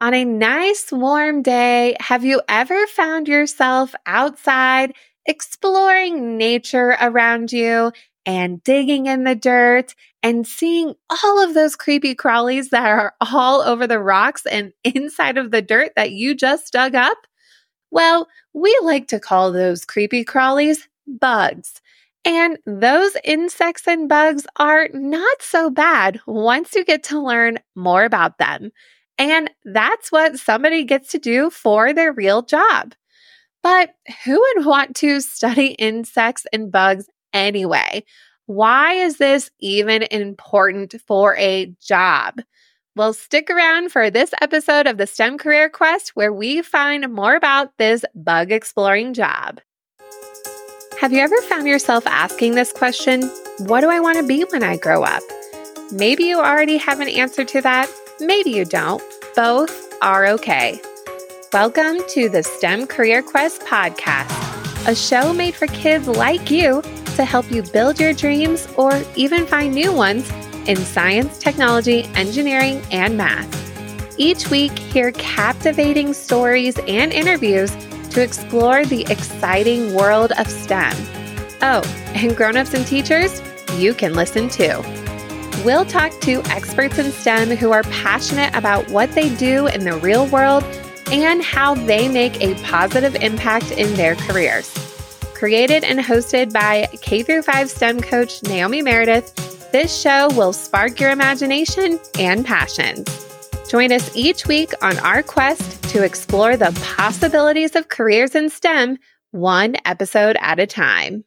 On a nice warm day, have you ever found yourself outside exploring nature around you and digging in the dirt and seeing all of those creepy crawlies that are all over the rocks and inside of the dirt that you just dug up? Well, we like to call those creepy crawlies bugs. And those insects and bugs are not so bad once you get to learn more about them. And that's what somebody gets to do for their real job. But who would want to study insects and bugs anyway? Why is this even important for a job? Well, stick around for this episode of the STEM Career Quest where we find more about this bug exploring job. Have you ever found yourself asking this question What do I want to be when I grow up? Maybe you already have an answer to that, maybe you don't. Both are okay. Welcome to the STEM Career Quest podcast, a show made for kids like you to help you build your dreams or even find new ones in science, technology, engineering, and math. Each week, hear captivating stories and interviews to explore the exciting world of STEM. Oh, and grown-ups and teachers, you can listen too. We'll talk to experts in STEM who are passionate about what they do in the real world and how they make a positive impact in their careers. Created and hosted by K 5 STEM coach Naomi Meredith, this show will spark your imagination and passions. Join us each week on our quest to explore the possibilities of careers in STEM, one episode at a time.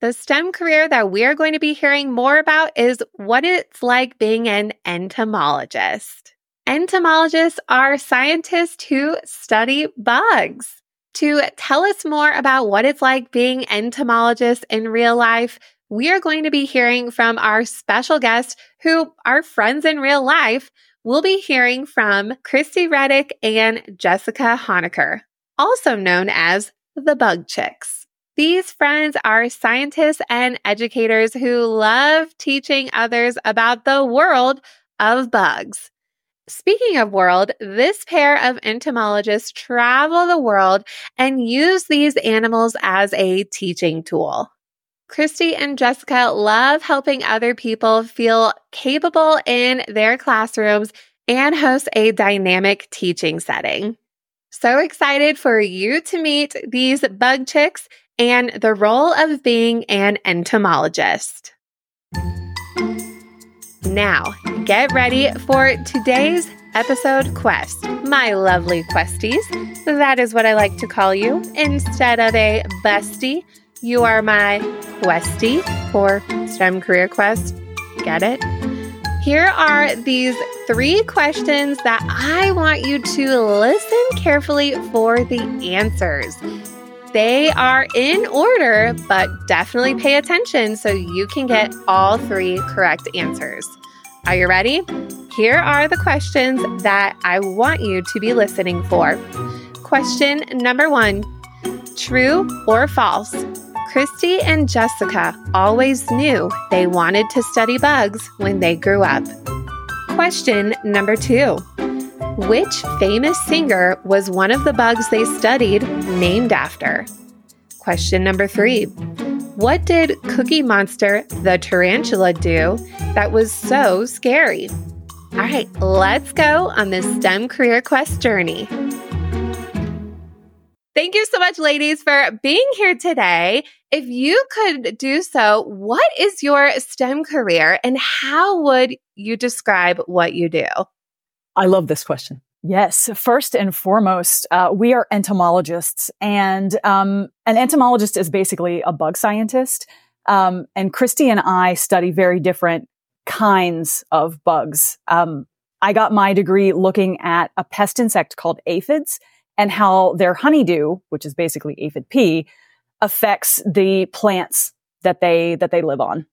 The STEM career that we are going to be hearing more about is what it's like being an entomologist. Entomologists are scientists who study bugs. To tell us more about what it's like being entomologists in real life, we are going to be hearing from our special guests who are friends in real life we'll be hearing from Kristie Reddick and Jessica Honaker, also known as the Bug Chicks. These friends are scientists and educators who love teaching others about the world of bugs. Speaking of world, this pair of entomologists travel the world and use these animals as a teaching tool. Kristie and Jessica love helping other people feel capable in their classrooms and host a dynamic teaching setting. So excited for you to meet these bug chicks and the role of being an entomologist. Now, get ready for today's episode quest, my lovely questies. That is what I like to call you instead of a bestie you are my questie for STEM Career Quest. Get it? Here are these three questions that I want you to listen carefully for the answers. They are in order, but definitely pay attention so you can get all three correct answers. Are you ready? Here are the questions that I want you to be listening for. Question number one True or false? Kristie and Jessica always knew they wanted to study bugs when they grew up. Question number two Which famous singer was one of the bugs they studied named after? Question number three What did Cookie Monster the tarantula do that was so scary? All right, let's go on this STEM career quest journey. Thank you so much, ladies, for being here today. If you could do so, what is your STEM career and how would you describe what you do? I love this question. Yes. First and foremost, uh, we are entomologists and, um, an entomologist is basically a bug scientist. Um, and Kristie and I study very different kinds of bugs. Um, I got my degree looking at a pest insect called aphids and how their honeydew, which is basically aphid pee, affects the plants that they, that they live on.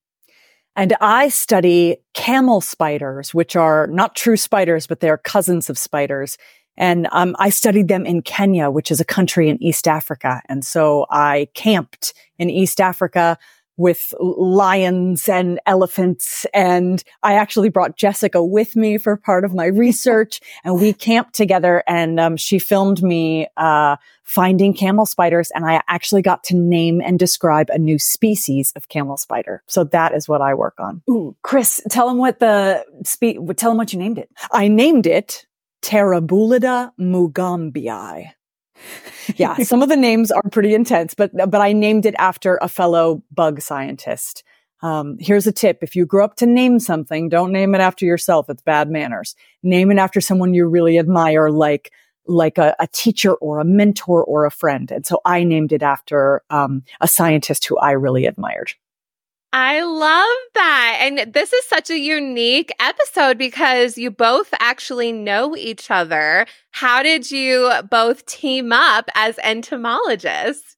And I study camel spiders, which are not true spiders, but they're cousins of spiders. And um, I studied them in Kenya, which is a country in East Africa. And so I camped in East Africa with lions and elephants. And I actually brought Jessica with me for part of my research and we camped together and um, she filmed me uh, finding camel spiders. And I actually got to name and describe a new species of camel spider. So that is what I work on. Ooh, Chris, tell them what the spe- tell them what you named it. I named it Tarabulida mugambii yeah, some of the names are pretty intense, but but I named it after a fellow bug scientist. Um, here's a tip: if you grow up to name something, don't name it after yourself. It's bad manners. Name it after someone you really admire, like like a, a teacher or a mentor or a friend. And so I named it after um, a scientist who I really admired. I love that. And this is such a unique episode because you both actually know each other. How did you both team up as entomologists?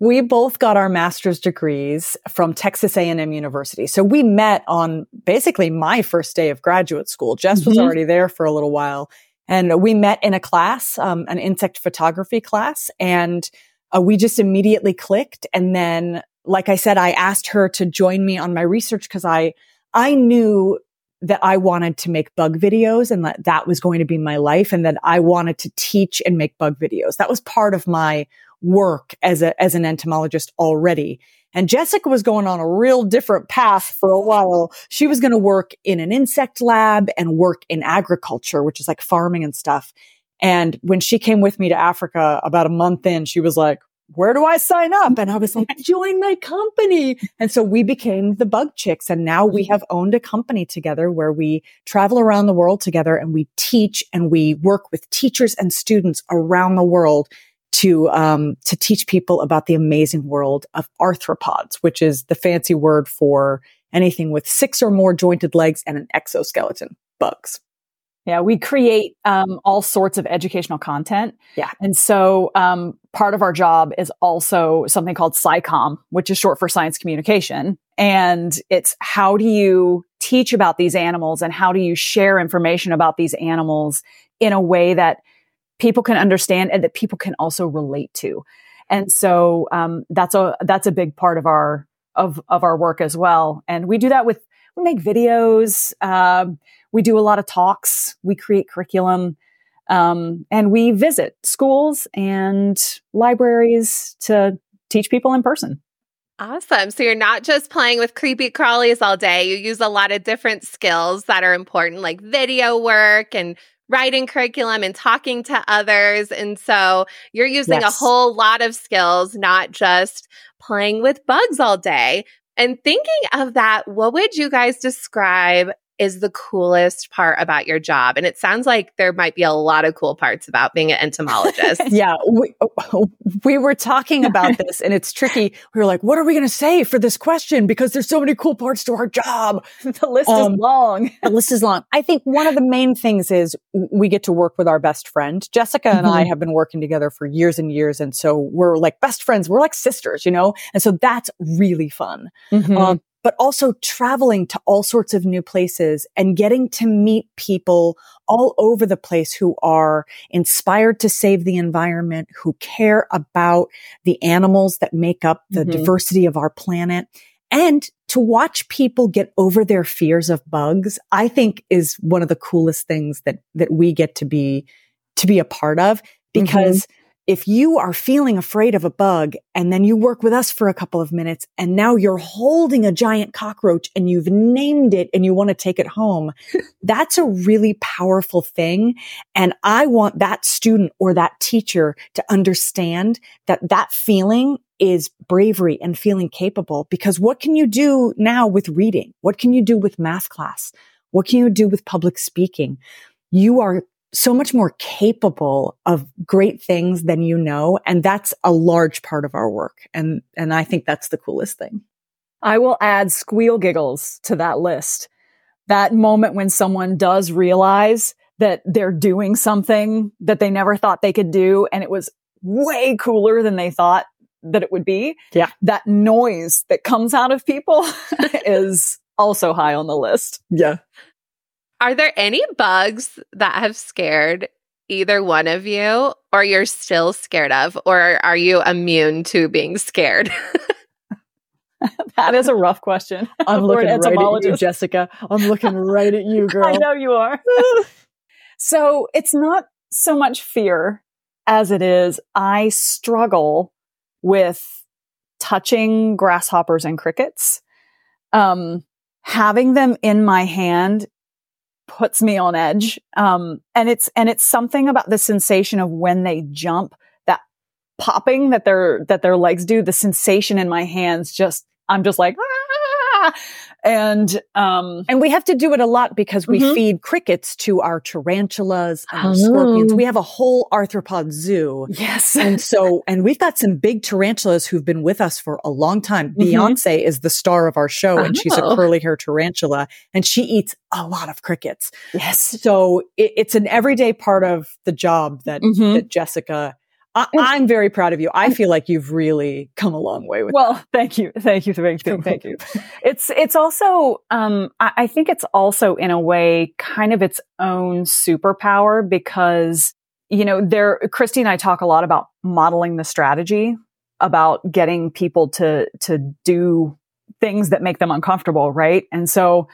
We both got our master's degrees from Texas A&M University. So we met on basically my first day of graduate school. Jess mm-hmm. was already there for a little while and we met in a class, um, an insect photography class and uh, we just immediately clicked. And then like I said, I asked her to join me on my research because I, I knew that I wanted to make bug videos and that that was going to be my life and that I wanted to teach and make bug videos. That was part of my work as a, as an entomologist already. And Jessica was going on a real different path for a while. She was going to work in an insect lab and work in agriculture, which is like farming and stuff. And when she came with me to Africa about a month in, she was like, where do I sign up? And I was like, join my company. And so we became the Bug Chicks. And now we have owned a company together where we travel around the world together and we teach and we work with teachers and students around the world to, um, to teach people about the amazing world of arthropods, which is the fancy word for anything with six or more jointed legs and an exoskeleton, bugs. Yeah, we create um, all sorts of educational content. Yeah. And so um, part of our job is also something called SciComm, which is short for science communication. And it's how do you teach about these animals and how do you share information about these animals in a way that people can understand and that people can also relate to. And so um, that's a that's a big part of our of of our work as well. And we do that with we make videos. Um, we do a lot of talks. We create curriculum. Um, and we visit schools and libraries to teach people in person. Awesome. So you're not just playing with creepy crawlies all day. You use a lot of different skills that are important, like video work and writing curriculum and talking to others. And so you're using yes. a whole lot of skills, not just playing with bugs all day. And thinking of that, what would you guys describe is the coolest part about your job? And it sounds like there might be a lot of cool parts about being an entomologist. yeah. We, we were talking about this and it's tricky. We were like, what are we going to say for this question? Because there's so many cool parts to our job. the list um, is long. the list is long. I think one of the main things is we get to work with our best friend. Jessica and mm-hmm. I have been working together for years and years. And so we're like best friends. We're like sisters, you know? And so that's really fun. Mm-hmm. Um, but also traveling to all sorts of new places and getting to meet people all over the place who are inspired to save the environment, who care about the animals that make up the mm-hmm. diversity of our planet. And to watch people get over their fears of bugs, I think is one of the coolest things that, that we get to be, to be a part of because mm-hmm if you are feeling afraid of a bug and then you work with us for a couple of minutes and now you're holding a giant cockroach and you've named it and you want to take it home, that's a really powerful thing. And I want that student or that teacher to understand that that feeling is bravery and feeling capable because what can you do now with reading? What can you do with math class? What can you do with public speaking? You are so much more capable of great things than you know. And that's a large part of our work. And, and I think that's the coolest thing. I will add squeal giggles to that list. That moment when someone does realize that they're doing something that they never thought they could do. And it was way cooler than they thought that it would be. Yeah. That noise that comes out of people is also high on the list. Yeah. Are there any bugs that have scared either one of you or you're still scared of or are you immune to being scared? that is a rough question. I'm looking right at you, Jessica. I'm looking right at you, girl. I know you are. so it's not so much fear as it is I struggle with touching grasshoppers and crickets. Um, having them in my hand puts me on edge. Um, and it's, and it's something about the sensation of when they jump, that popping that their, that their legs do, the sensation in my hands just, I'm just like, ah! And, um, and we have to do it a lot because we mm-hmm. feed crickets to our tarantulas and oh. scorpions. We have a whole arthropod zoo. Yes. and so, and we've got some big tarantulas who've been with us for a long time. Mm-hmm. Beyonce is the star of our show and she's a oh. curly hair tarantula and she eats a lot of crickets. Yes. So it, it's an everyday part of the job that, mm-hmm. that Jessica I, am very proud of you. I feel like you've really come a long way with. Well, that. thank you, thank you, thank you, thank you. it's it's also, um, I, I think it's also in a way kind of its own superpower because you know there. Kristie and I talk a lot about modeling the strategy, about getting people to to do things that make them uncomfortable, right? And so,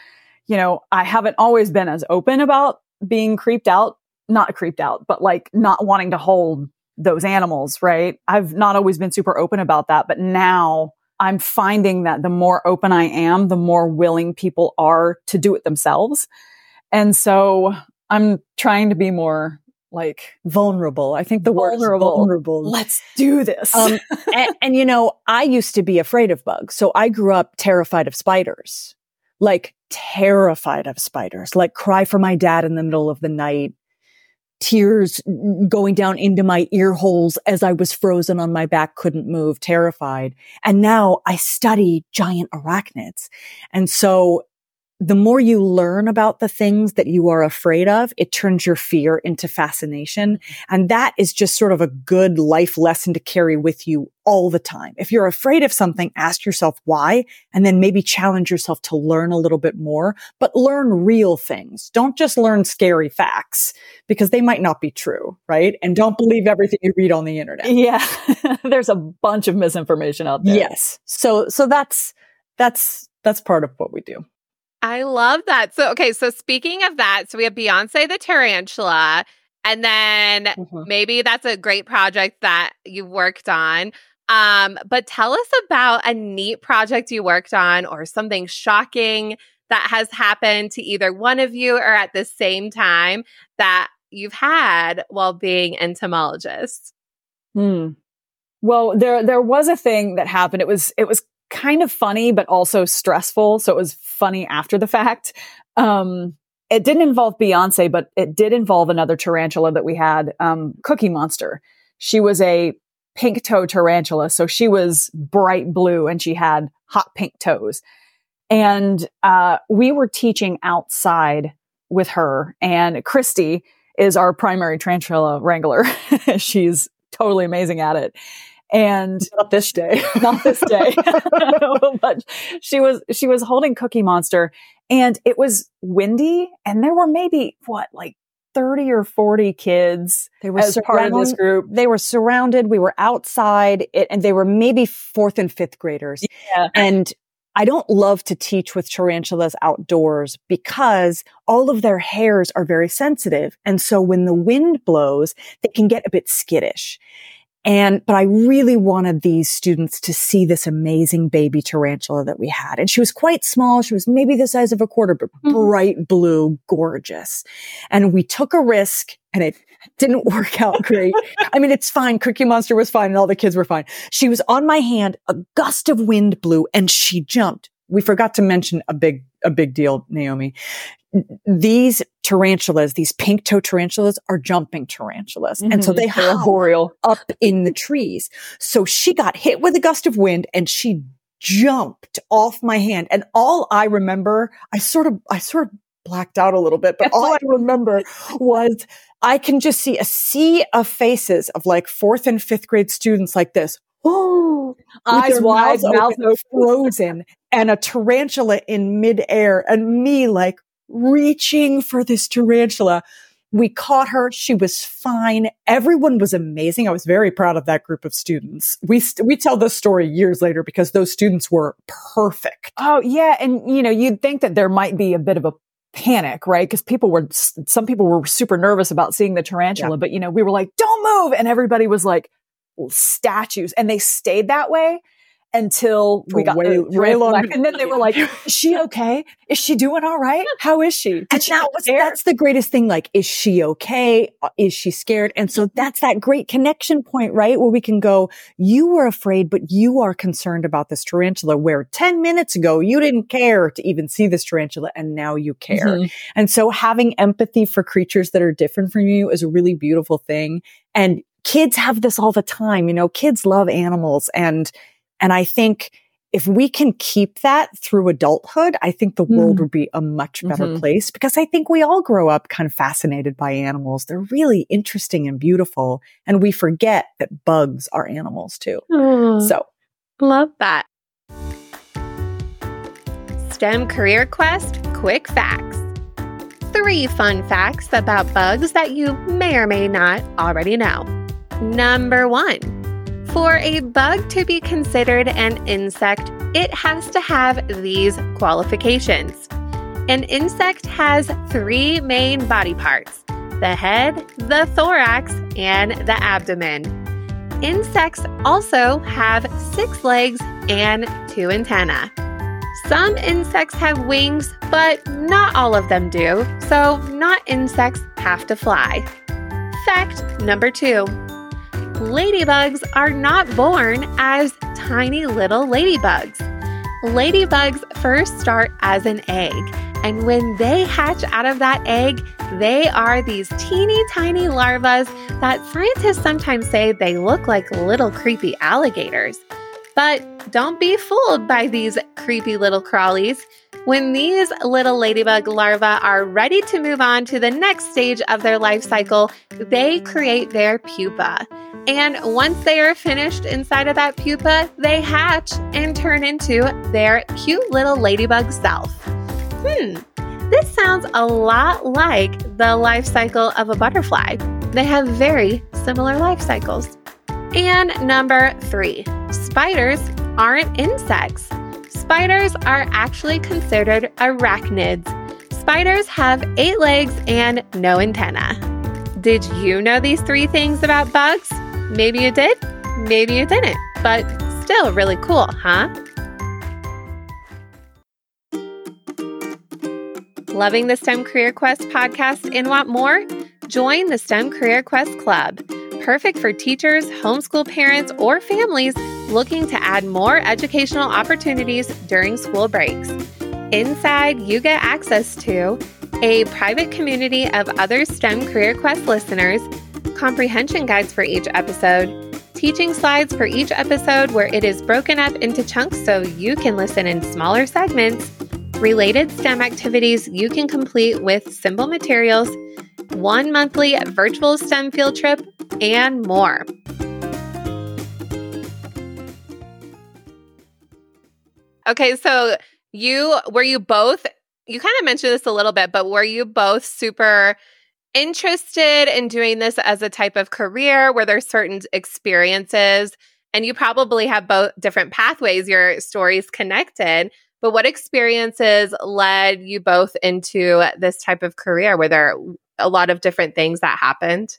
you know, I haven't always been as open about being creeped out, not creeped out, but like not wanting to hold those animals, right? I've not always been super open about that, but now I'm finding that the more open I am, the more willing people are to do it themselves. And so I'm trying to be more like vulnerable. I think the word vulnerable. vulnerable. Let's do this. Um, and, and, you know, I used to be afraid of bugs. So I grew up terrified of spiders, like terrified of spiders, like cry for my dad in the middle of the night tears going down into my ear holes as I was frozen on my back, couldn't move, terrified. And now I study giant arachnids. And so the more you learn about the things that you are afraid of, it turns your fear into fascination. And that is just sort of a good life lesson to carry with you all the time. If you're afraid of something, ask yourself why, and then maybe challenge yourself to learn a little bit more, but learn real things. Don't just learn scary facts because they might not be true, right? And don't believe everything you read on the internet. Yeah. There's a bunch of misinformation out there. Yes. So, so that's, that's, that's part of what we do. I love that. So, okay. So, speaking of that, so we have Beyonce the Tarantula, and then mm-hmm. maybe that's a great project that you worked on. Um, but tell us about a neat project you worked on or something shocking that has happened to either one of you or at the same time that you've had while being entomologists. Hmm. Well, there there was a thing that happened. It was it was kind of funny, but also stressful. So it was funny after the fact. Um, it didn't involve Beyonce, but it did involve another tarantula that we had, um, Cookie Monster. She was a pink toe tarantula. So she was bright blue and she had hot pink toes. And, uh, we were teaching outside with her and Kristie is our primary tarantula wrangler. She's totally amazing at it and not this day, not this day, but she was, she was holding Cookie Monster and it was windy and there were maybe what, like 30 or 40 kids they were as part of this group. They were surrounded. We were outside it, and they were maybe fourth and fifth graders. Yeah. And I don't love to teach with tarantulas outdoors because all of their hairs are very sensitive. And so when the wind blows, they can get a bit skittish. And, but I really wanted these students to see this amazing baby tarantula that we had. And she was quite small. She was maybe the size of a quarter, but mm-hmm. bright blue, gorgeous. And we took a risk and it didn't work out great. I mean, it's fine. Cookie Monster was fine and all the kids were fine. She was on my hand. A gust of wind blew and she jumped. We forgot to mention a big, a big deal, Naomi these tarantulas, these pink toe tarantulas are jumping tarantulas. Mm-hmm. And so mm-hmm. they hop up in the trees. So she got hit with a gust of wind and she jumped off my hand. And all I remember, I sort of, I sort of blacked out a little bit, but all I remember was I can just see a sea of faces of like fourth and fifth grade students like this. Oh, eyes wide, mouth frozen, and a tarantula in midair, and me like reaching for this tarantula. We caught her. She was fine. Everyone was amazing. I was very proud of that group of students. We, st- we tell this story years later because those students were perfect. Oh, yeah. And, you know, you'd think that there might be a bit of a panic, right? Because people were, some people were super nervous about seeing the tarantula, yeah. but, you know, we were like, don't move. And everybody was like, statues. And they stayed that way until we got way, way long. And then they were like, is she okay? Is she doing all right? How is she? Did and she that was, that's the greatest thing. Like, is she okay? Uh, is she scared? And so that's that great connection point, right? Where we can go, you were afraid, but you are concerned about this tarantula where 10 minutes ago you didn't care to even see this tarantula and now you care. Mm-hmm. And so having empathy for creatures that are different from you is a really beautiful thing. And kids have this all the time. You know, kids love animals and and I think if we can keep that through adulthood, I think the world mm. would be a much better mm-hmm. place because I think we all grow up kind of fascinated by animals. They're really interesting and beautiful. And we forget that bugs are animals too. Mm. So love that. STEM Career Quest Quick Facts. Three fun facts about bugs that you may or may not already know. Number one, for a bug to be considered an insect, it has to have these qualifications. An insect has three main body parts the head, the thorax, and the abdomen. Insects also have six legs and two antennae. Some insects have wings, but not all of them do, so not insects have to fly. Fact number two ladybugs are not born as tiny little ladybugs. Ladybugs first start as an egg, and when they hatch out of that egg, they are these teeny tiny larvae that scientists sometimes say they look like little creepy alligators. But don't be fooled by these creepy little crawlies. When these little ladybug larvae are ready to move on to the next stage of their life cycle, they create their pupa. And once they are finished inside of that pupa, they hatch and turn into their cute little ladybug self. Hmm, this sounds a lot like the life cycle of a butterfly. They have very similar life cycles. And number three, spiders aren't insects. Spiders are actually considered arachnids. Spiders have eight legs and no antenna. Did you know these three things about bugs? Maybe you did, maybe you didn't, but still really cool, huh? Loving the STEM Career Quest podcast and want more? Join the STEM Career Quest Club, perfect for teachers, homeschool parents, or families looking to add more educational opportunities during school breaks. Inside, you get access to a private community of other STEM Career Quest listeners comprehension guides for each episode, teaching slides for each episode where it is broken up into chunks so you can listen in smaller segments, related STEM activities you can complete with simple materials, one monthly virtual STEM field trip, and more. Okay, so you were you both you kind of mentioned this a little bit, but were you both super interested in doing this as a type of career? Where there's certain experiences? And you probably have both different pathways your stories connected but what experiences led you both into this type of career? Were there a lot of different things that happened?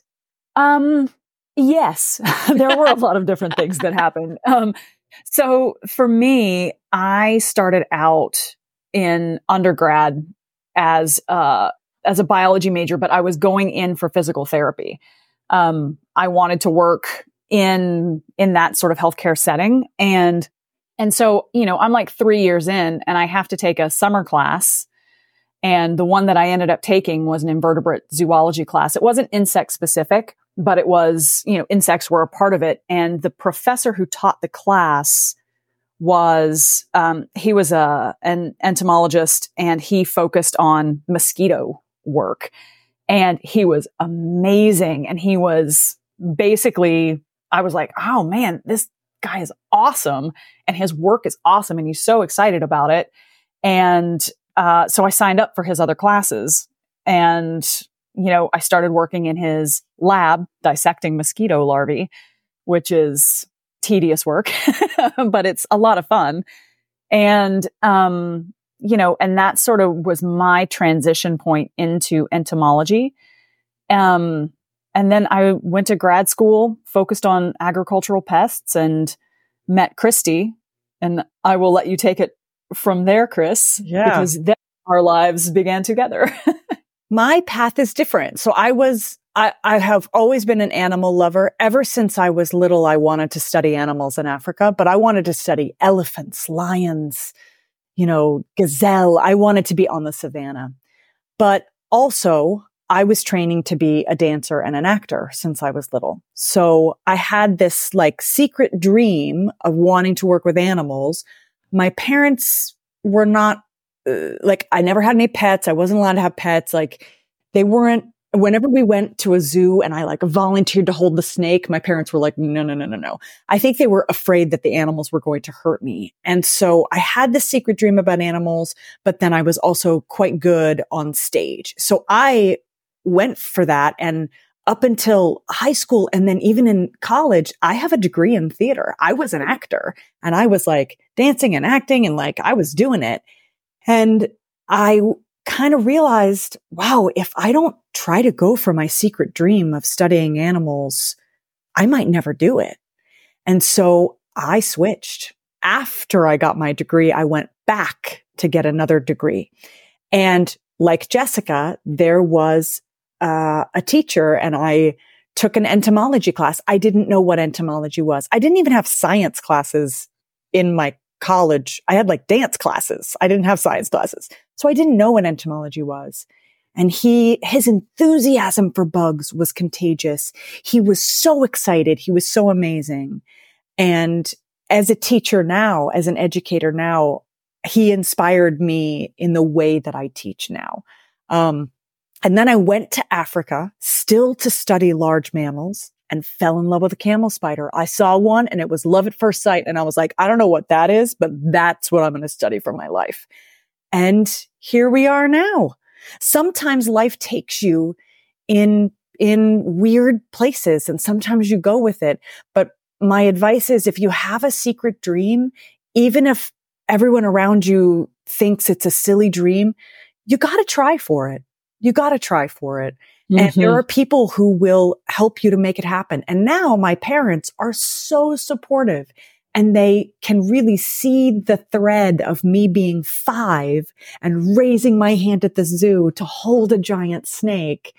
Um yes. There were a lot of different things that happened. Um so for me i started out in undergrad as uh as a biology major, but I was going in for physical therapy. Um, I wanted to work in in that sort of healthcare setting, and and so you know I'm like three years in, and I have to take a summer class. And the one that I ended up taking was an invertebrate zoology class. It wasn't insect specific, but it was, you know, insects were a part of it. And the professor who taught the class was, um, he was a, an entomologist and he focused on mosquito work. And he was amazing. And he was basically, I was like, oh man, this guy is awesome. And his work is awesome. And he's so excited about it. And uh, so I signed up for his other classes. And you know, I started working in his lab dissecting mosquito larvae, which is tedious work, but it's a lot of fun. And, um, you know, and that sort of was my transition point into entomology. Um, and then I went to grad school, focused on agricultural pests and met Kristie. And I will let you take it from there, Chris. Yeah. Because then our lives began together. my path is different. So I was, I, I have always been an animal lover. Ever since I was little, I wanted to study animals in Africa, but I wanted to study elephants, lions, you know, gazelle. I wanted to be on the savannah. But also, I was training to be a dancer and an actor since I was little. So I had this like secret dream of wanting to work with animals. My parents were not uh, like I never had any pets. I wasn't allowed to have pets. Like they weren't whenever we went to a zoo and I like volunteered to hold the snake, my parents were like, no, no, no, no, no. I think they were afraid that the animals were going to hurt me. And so I had this secret dream about animals, but then I was also quite good on stage. So I went for that. And up until high school and then even in college, I have a degree in theater. I was an actor and I was like dancing and acting and like I was doing it. And I kind of realized, wow, if I don't try to go for my secret dream of studying animals, I might never do it. And so I switched. After I got my degree, I went back to get another degree. And like Jessica, there was uh, a teacher and I took an entomology class. I didn't know what entomology was. I didn't even have science classes in my college. I had like dance classes. I didn't have science classes. So I didn't know what entomology was. And he, his enthusiasm for bugs was contagious. He was so excited. He was so amazing. And as a teacher now, as an educator now, he inspired me in the way that I teach now. Um, and then I went to Africa still to study large mammals and fell in love with a camel spider. I saw one and it was love at first sight. And I was like, I don't know what that is, but that's what I'm going to study for my life. And here we are now. Sometimes life takes you in, in weird places and sometimes you go with it. But my advice is if you have a secret dream, even if everyone around you thinks it's a silly dream, you got to try for it you got to try for it. Mm-hmm. And there mm-hmm. are people who will help you to make it happen. And now my parents are so supportive and they can really see the thread of me being five and raising my hand at the zoo to hold a giant snake.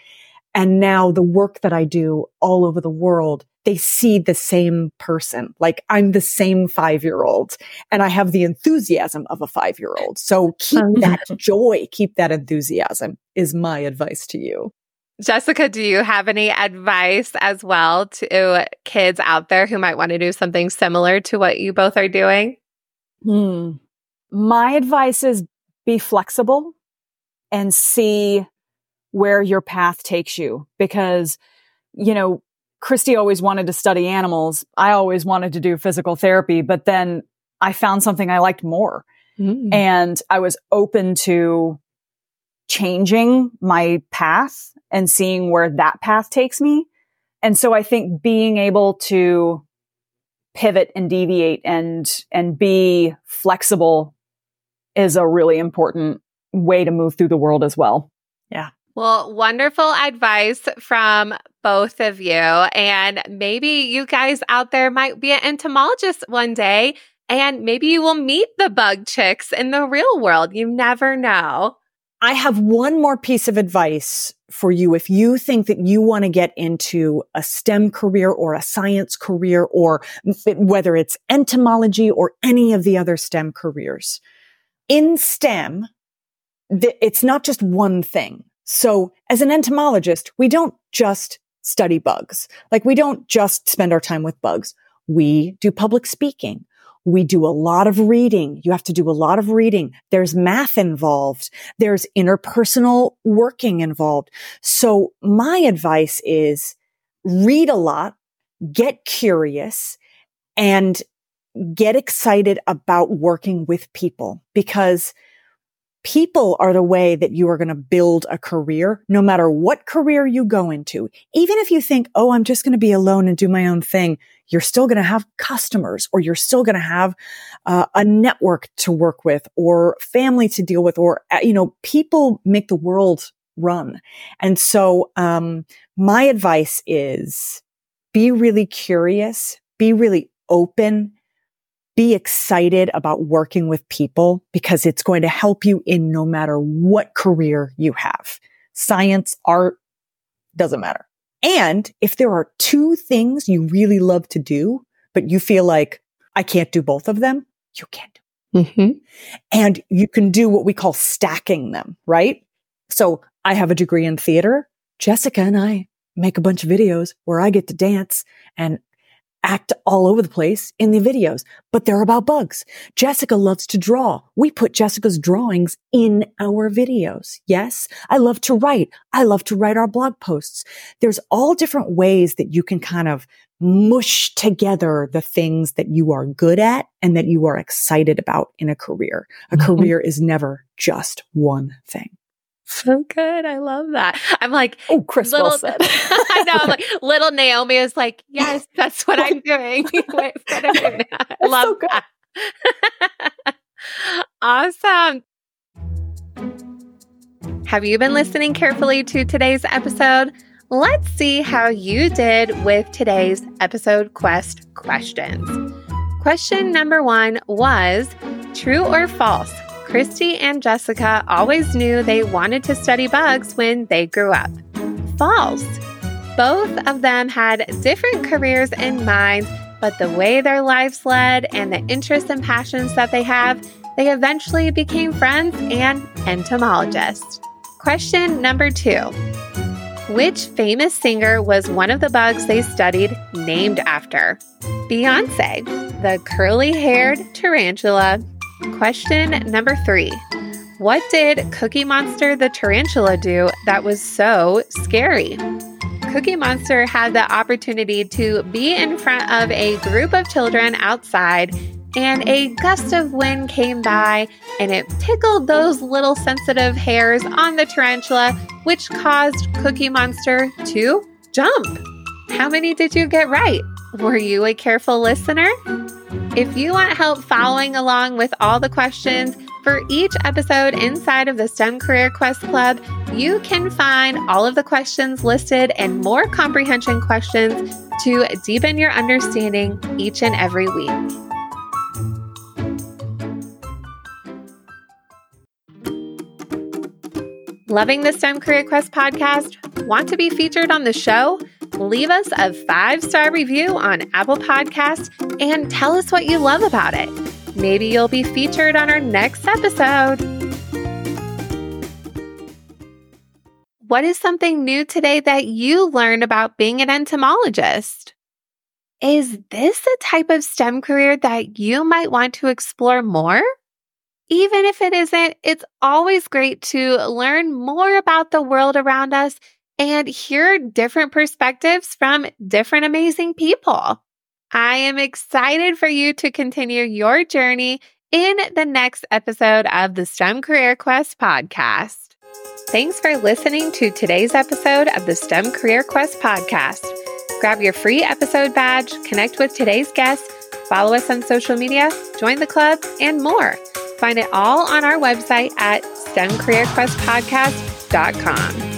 And now the work that I do all over the world they see the same person. Like I'm the same five year old and I have the enthusiasm of a five year old. So keep um, that joy, keep that enthusiasm is my advice to you. Jessica, do you have any advice as well to kids out there who might want to do something similar to what you both are doing? Hmm. My advice is be flexible and see where your path takes you because, you know, Kristie always wanted to study animals. I always wanted to do physical therapy, but then I found something I liked more. Mm. And I was open to changing my path and seeing where that path takes me. And so I think being able to pivot and deviate and, and be flexible is a really important way to move through the world as well. Yeah. Well, wonderful advice from both of you. And maybe you guys out there might be an entomologist one day, and maybe you will meet the bug chicks in the real world. You never know. I have one more piece of advice for you. If you think that you want to get into a STEM career or a science career, or whether it's entomology or any of the other STEM careers, in STEM, it's not just one thing. So as an entomologist, we don't just study bugs. Like we don't just spend our time with bugs. We do public speaking. We do a lot of reading. You have to do a lot of reading. There's math involved. There's interpersonal working involved. So my advice is read a lot, get curious and get excited about working with people because people are the way that you are going to build a career, no matter what career you go into. Even if you think, oh, I'm just going to be alone and do my own thing, you're still going to have customers or you're still going to have uh, a network to work with or family to deal with or, uh, you know, people make the world run. And so, um, my advice is be really curious, be really open, be excited about working with people because it's going to help you in no matter what career you have. Science, art, doesn't matter. And if there are two things you really love to do, but you feel like I can't do both of them, you can do. Mm-hmm. And you can do what we call stacking them, right? So I have a degree in theater. Jessica and I make a bunch of videos where I get to dance and act all over the place in the videos, but they're about bugs. Jessica loves to draw. We put Jessica's drawings in our videos. Yes. I love to write. I love to write our blog posts. There's all different ways that you can kind of mush together the things that you are good at and that you are excited about in a career. A mm-hmm. career is never just one thing. So good. I love that. I'm like, oh, Chris little, well said. I know. I'm like, little Naomi is like, yes, that's what I'm doing. Wait, what I'm doing I love so that. awesome. Have you been listening carefully to today's episode? Let's see how you did with today's episode quest questions. Question number one was true or false? Kristie and Jessica always knew they wanted to study bugs when they grew up. False. Both of them had different careers in mind, but the way their lives led and the interests and passions that they have, they eventually became friends and entomologists. Question number two Which famous singer was one of the bugs they studied named after? Beyonce, the curly haired tarantula, Question number three What did Cookie Monster the tarantula do that was so scary? Cookie Monster had the opportunity to be in front of a group of children outside, and a gust of wind came by and it tickled those little sensitive hairs on the tarantula, which caused Cookie Monster to jump. How many did you get right? Were you a careful listener? If you want help following along with all the questions for each episode inside of the STEM Career Quest Club, you can find all of the questions listed and more comprehension questions to deepen your understanding each and every week. Loving the STEM Career Quest podcast? Want to be featured on the show? leave us a five star review on Apple Podcasts and tell us what you love about it. Maybe you'll be featured on our next episode. What is something new today that you learned about being an entomologist? Is this a type of STEM career that you might want to explore more? Even if it isn't, it's always great to learn more about the world around us and hear different perspectives from different amazing people. I am excited for you to continue your journey in the next episode of the STEM Career Quest podcast. Thanks for listening to today's episode of the STEM Career Quest podcast. Grab your free episode badge, connect with today's guest, follow us on social media, join the club, and more. Find it all on our website at stemcareerquestpodcast.com.